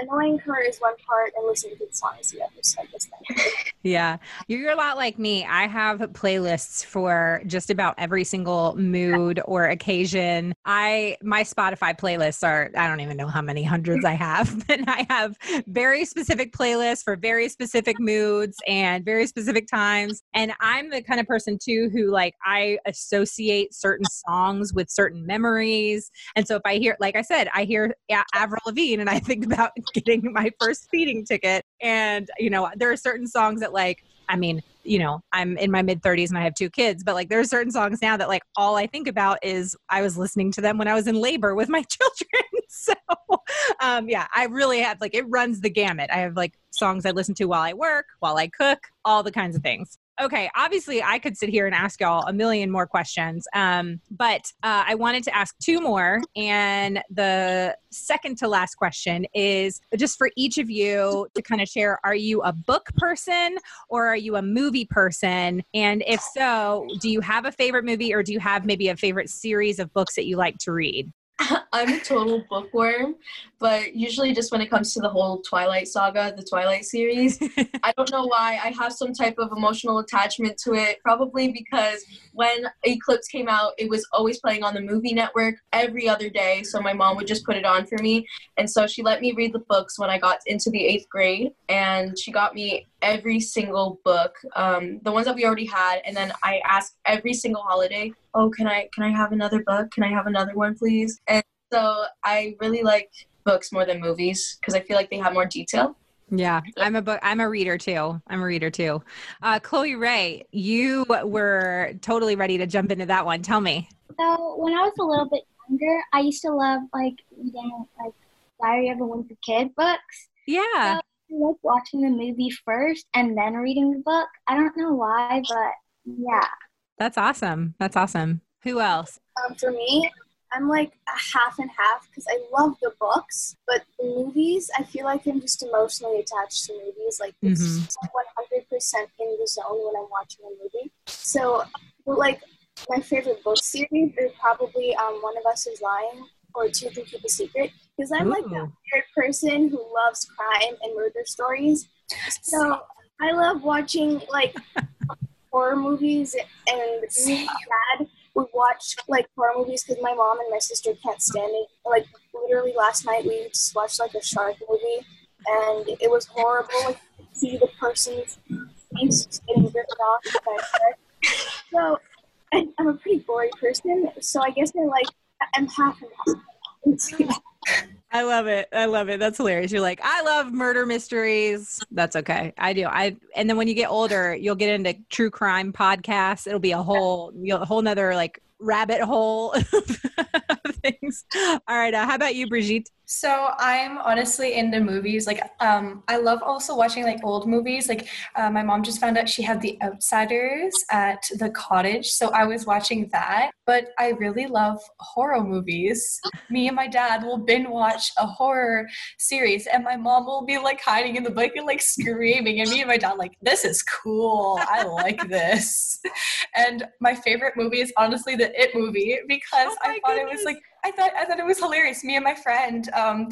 Annoying her is one part, and listening to the song is the other. So I guess that. Yeah. You're a lot like me. I have playlists for just about every single mood or occasion. I my Spotify playlists are I don't even know how many hundreds I have, but I have very specific playlists for very specific moods and very specific times. And I'm the kind of person too who like I associate certain songs with certain memories. And so if I hear like I said, I hear Avril Lavigne and I think about getting my first speeding ticket. And you know there are certain songs that like i mean you know i'm in my mid 30s and i have two kids but like there are certain songs now that like all i think about is i was listening to them when i was in labor with my children. So um yeah i really have like it runs the gamut. I have like songs i listen to while i work while i cook all the kinds of things okay, obviously I could sit here and ask y'all a million more questions. Um, but uh, I wanted to ask two more. And the second to last question is just for each of you to kind of share are you a book person or are you a movie person? And if so, do you have a favorite movie or do you have maybe a favorite series of books that you like to read? I'm a total bookworm, but usually just when it comes to the whole Twilight saga, the Twilight series, I don't know why I have some type of emotional attachment to it. Probably because when Eclipse came out, it was always playing on the movie network every other day. So my mom would just put it on for me. And so she let me read the books when I got into the eighth grade. And she got me every single book, um, the ones that we already had. And then I asked every single holiday, oh, can I, can I have another book? Can I have another one, please? And so I really like books more than movies because I feel like they have more detail. Yeah, I'm a book. I'm a reader too. I'm a reader too. Uh, Chloe Ray, you were totally ready to jump into that one. Tell me. So when I was a little bit younger, I used to love like reading like Diary of a Wimpy Kid books. Yeah. So I like watching the movie first and then reading the book. I don't know why, but yeah. That's awesome. That's awesome. Who else? Um, for me, I'm like a half and half because I love the books, but the movies, I feel like I'm just emotionally attached to movies. Like it's Mhm. just 100% in the zone when I'm watching a movie. So, like my favorite book series is probably um, One of Us is Lying or Two Can Keep a Secret because I'm like that weird person who loves crime and murder stories. So I love watching like horror movies and me and my dad would watch like horror movies because my mom and my sister can't stand it. Like literally last night we just watched like a shark movie and it was horrible. Like see the person's face getting ripped off by a shark. So I- I'm a pretty gory person. So I guess I like I'm half and half. I love it. I love it. That's hilarious. You're like, I love murder mysteries. That's okay. I do. I and then when you get older, you'll get into true crime podcasts. It'll be a whole you'll, a whole nother like rabbit hole of things. All right. Uh, how about you, Brigitte? So I'm honestly into movies. Like, um, I love also watching like old movies. Like, uh, my mom just found out she had The Outsiders at the cottage, so I was watching that. But I really love horror movies. Me and my dad will binge watch a horror series, and my mom will be like hiding in the blanket, and like screaming, and me and my dad like, "This is cool. I like this." And my favorite movie is honestly the It movie because Oh I thought it was like I thought I thought it was hilarious. Me and my friend, um,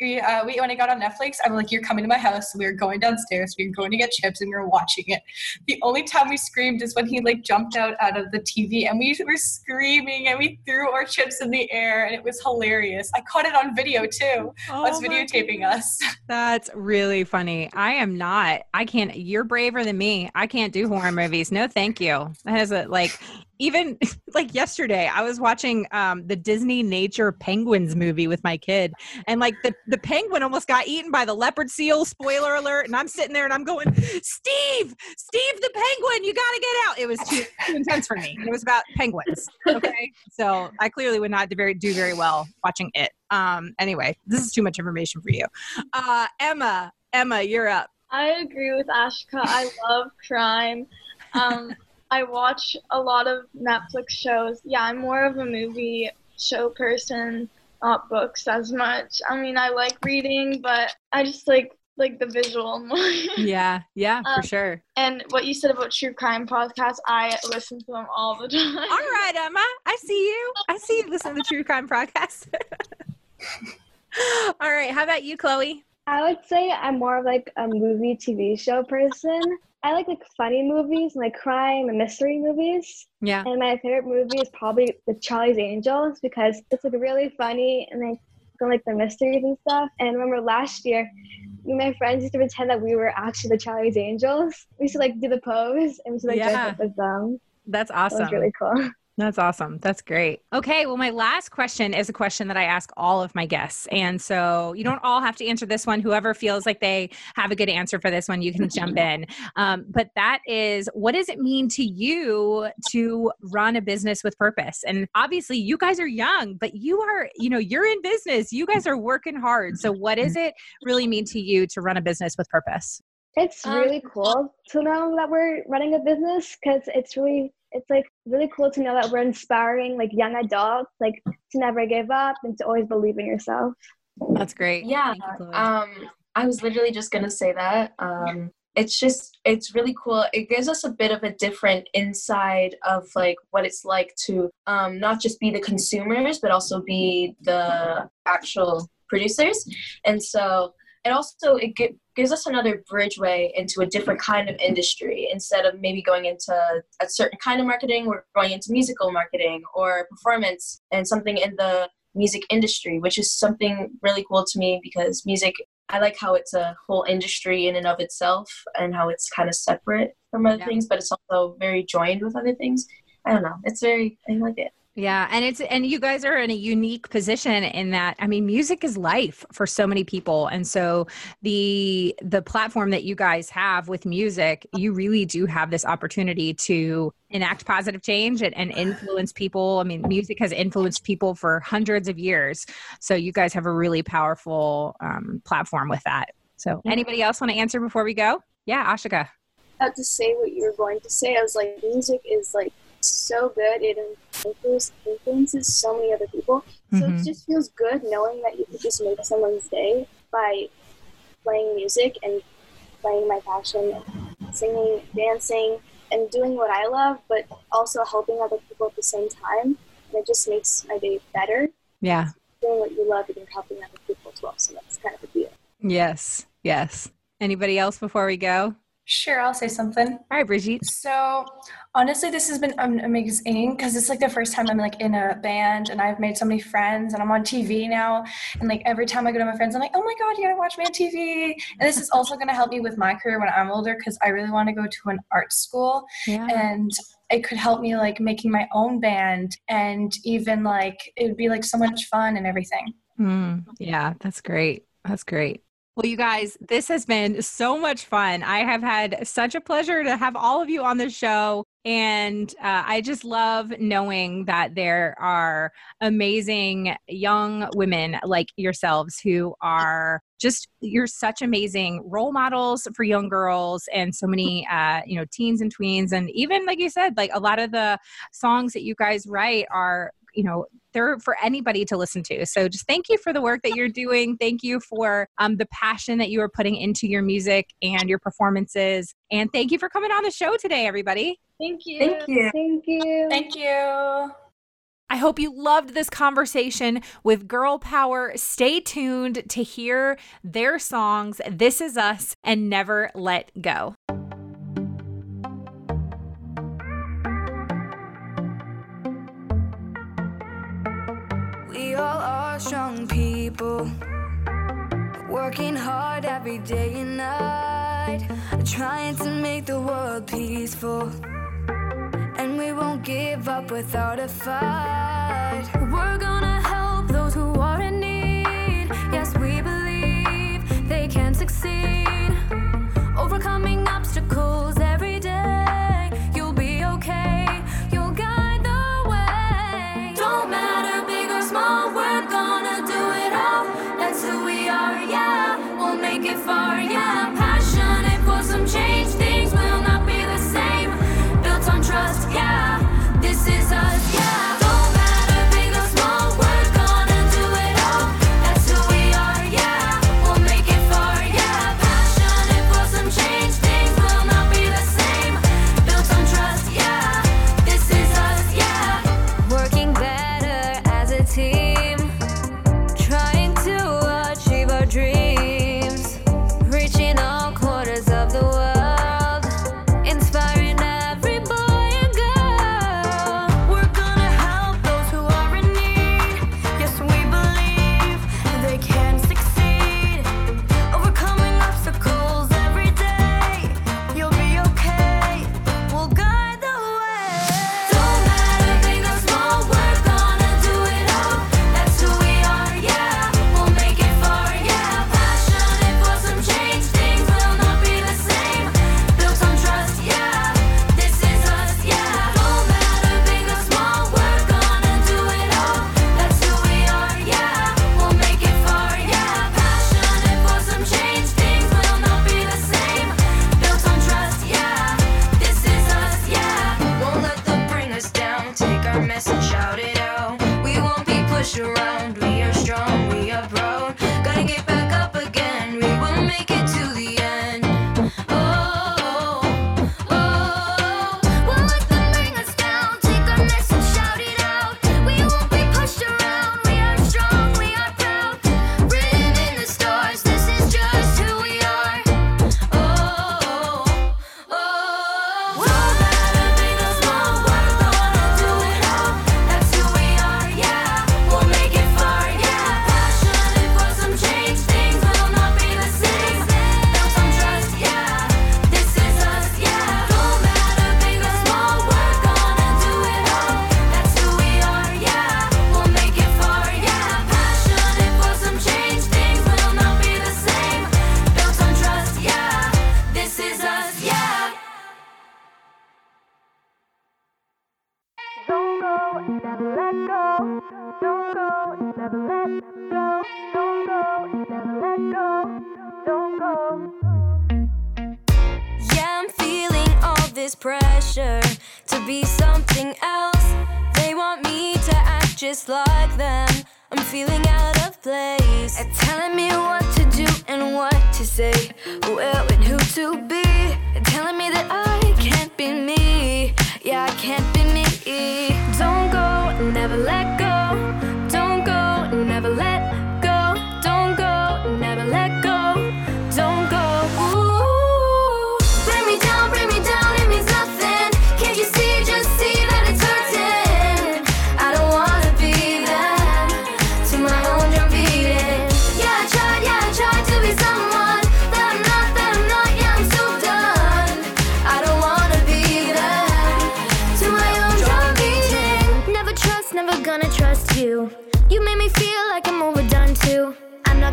we, uh, we when I got on Netflix, I'm like, "You're coming to my house. We're going downstairs. We're going to get chips, and we are watching it." The only time we screamed is when he like jumped out out of the TV, and we were screaming and we threw our chips in the air, and it was hilarious. I caught it on video too. I was Oh my videotaping us. That's really funny. I am not. I can't. You're braver than me. I can't do horror movies. No, thank you. That has a like. Even like yesterday, I was watching um, the Disney Nature Penguins movie with my kid, and like the the penguin almost got eaten by the leopard seal. Spoiler alert! And I'm sitting there and I'm going, Steve, Steve, the penguin, you got to get out. It was too, too intense for me. It was about penguins. Okay, so I clearly would not do very do very well watching it. Um. Anyway, this is too much information for you. Uh, Emma, Emma, you're up. I agree with Ashka. I love crime. Um, I watch a lot of Netflix shows. Yeah, I'm more of a movie show person, not books as much. I mean, I like reading, but I just like like the visual more. Yeah, yeah, for Um, sure. and what you said about true crime podcasts, I listen to them all the time. All right, Emma, I see you. I see you. Listen to the True Crime Podcast. All right, how about you, Chloe? I would say I'm more of like a movie TV show person. I like like funny movies, like crime and mystery movies. Yeah. And my favorite movie is probably the Charlie's Angels because it's like really funny and like like the mysteries and stuff. And I remember last year, me and my friends used to pretend that we were actually the Charlie's Angels. We used to like do the pose and we used to like Yeah. dress up as them. That's That awesome. was really cool. That's awesome. That's great. Okay. Well, my last question is a question that I ask all of my guests. And so you don't all have to answer this one. Whoever feels like they have a good answer for this one, you can jump in. Um, but that is what does it mean to you to run a business with purpose? And obviously, you guys are young, but you are, you know, you're in business. You guys are working hard. So, what does it really mean to you to run a business with purpose? It's Um, really cool to know that we're running a business because it's really it's like really cool to know that we're inspiring like young adults like to never give up and to always believe in yourself. That's great. Yeah. You, Um, I was literally just gonna say that. Um, it's just it's really cool. It gives us a bit of a different inside of like what it's like to um, not just be the consumers, but also be the actual producers. And so it also it gi- gives us another bridgeway into a different kind of industry. Instead of maybe going into a certain kind of marketing we're going into musical marketing or performance and something in the music industry which is something really cool to me because music i like how it's a whole industry in and of itself and how it's kind of separate from other Yeah. things but it's also very joined with other things. I don't know. It's very i like it Yeah, and it's and you guys are in a unique position in that I mean music is life for so many people and so the the platform that you guys have with music you really do have this opportunity to enact positive change and, and influence people. I mean music has influenced people for hundreds of years. So you guys have a really powerful um, platform with that. So anybody else want to answer before we go? Yeah, Ashika. About to say what you were going to say, I was like, music is like so good. It influences, influences so many other people. So Mhm. it just feels good knowing that you could just make someone's day by playing music and playing my passion, singing, dancing, and doing what I love, but also helping other people at the same time. And it just makes my day better. Yeah. Doing what you love and you're helping other people as well. So that's kind of a deal. Yes. Yes. Anybody else before we go? Sure, I'll say something. All right, Brigitte. So honestly, this has been amazing because it's like the first time I'm like in a band and I've made so many friends and I'm on TV now. And like every time I go to my friends, I'm like, oh my God, you gotta watch me on TV. And this is also gonna help me with my career when I'm older because I really want to go to an art school Yeah. and it could help me like making my own band and even like it would be like so much fun and everything. Mm, yeah, that's great. That's great. Well, you guys, this has been so much fun. I have had such a pleasure to have all of you on the show. And uh, I just love knowing that there are amazing young women like yourselves who are just, you're such amazing role models for young girls and so many, uh, you know, teens and tweens. And even, like you said, like a lot of the songs that you guys write are, you know, they're for anybody to listen to. So just thank you for the work that you're doing. Thank you for um, the passion that you are putting into your music and your performances. And thank you for coming on the show today, everybody. Thank you. thank you Thank you. Thank you. I hope you loved this conversation with Girl Power. Stay tuned to hear their songs, This Is Us and Never Let Go. Strong people, working hard every day and night, trying to make the world peaceful. And we won't give up without a fight. We're gonna help those who are in need. Yes, we believe they can succeed, overcoming obstacles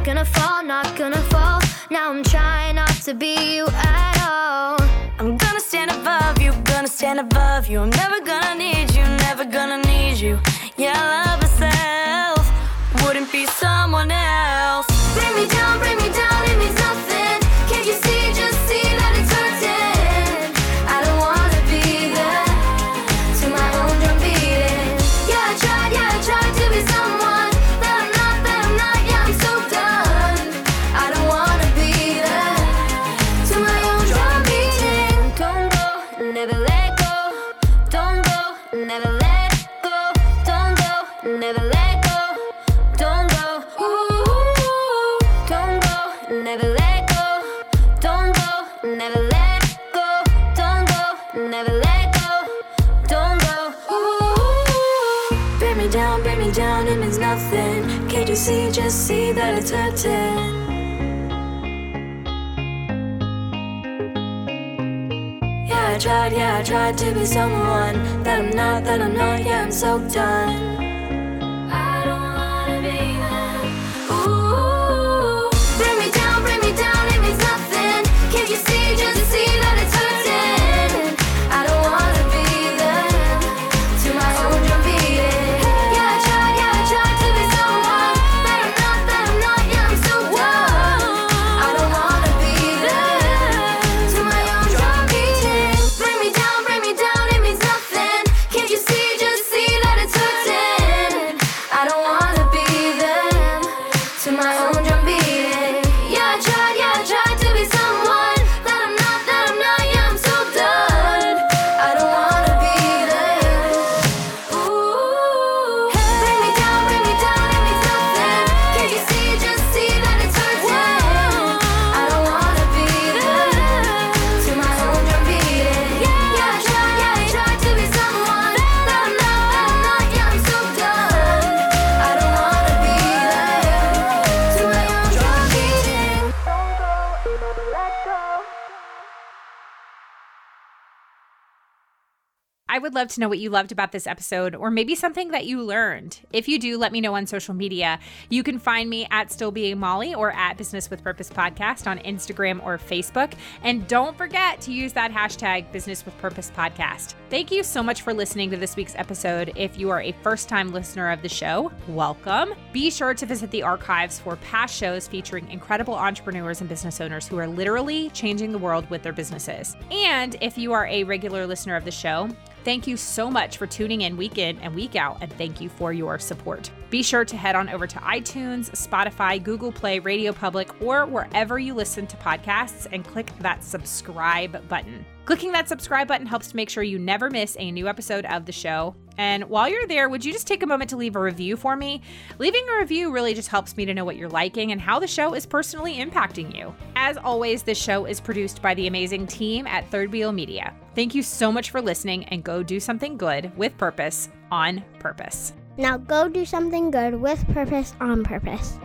gonna fall, not gonna fall. Now I'm trying not to be you at all. I'm gonna stand above you, gonna stand above you. I'm never gonna need you, never gonna need you. Yeah, I love myself. Wouldn't be someone else. Bring me down, bring me tried, yeah, I tried to be someone that I'm not, that I'm not, yeah, I'm so done. Love to know what you loved about this episode or maybe something that you learned. If you do, let me know on social media. You can find me at Still Being Molly or at Business with Purpose Podcast on Instagram or Facebook. And don't forget to use that hashtag Business with Purpose Podcast. Thank you so much for listening to this week's episode. If you are a first time listener of the show, welcome. Be sure to visit the archives for past shows featuring incredible entrepreneurs and business owners who are literally changing the world with their businesses. And if you are a regular listener of the show, Thank you so much for tuning in week in and week out, and thank you for your support. Be sure to head on over to iTunes, Spotify, Google Play, Radio Public, or wherever you listen to podcasts and click that subscribe button. Clicking that subscribe button helps to make sure you never miss a new episode of the show. And while you're there, would you just take a moment to leave a review for me? Leaving a review really just helps me to know what you're liking and how the show is personally impacting you. As always, this show is produced by the amazing team at Third Wheel Media. Thank you so much for listening and go do something good with purpose on purpose. Now go do something good with purpose on purpose.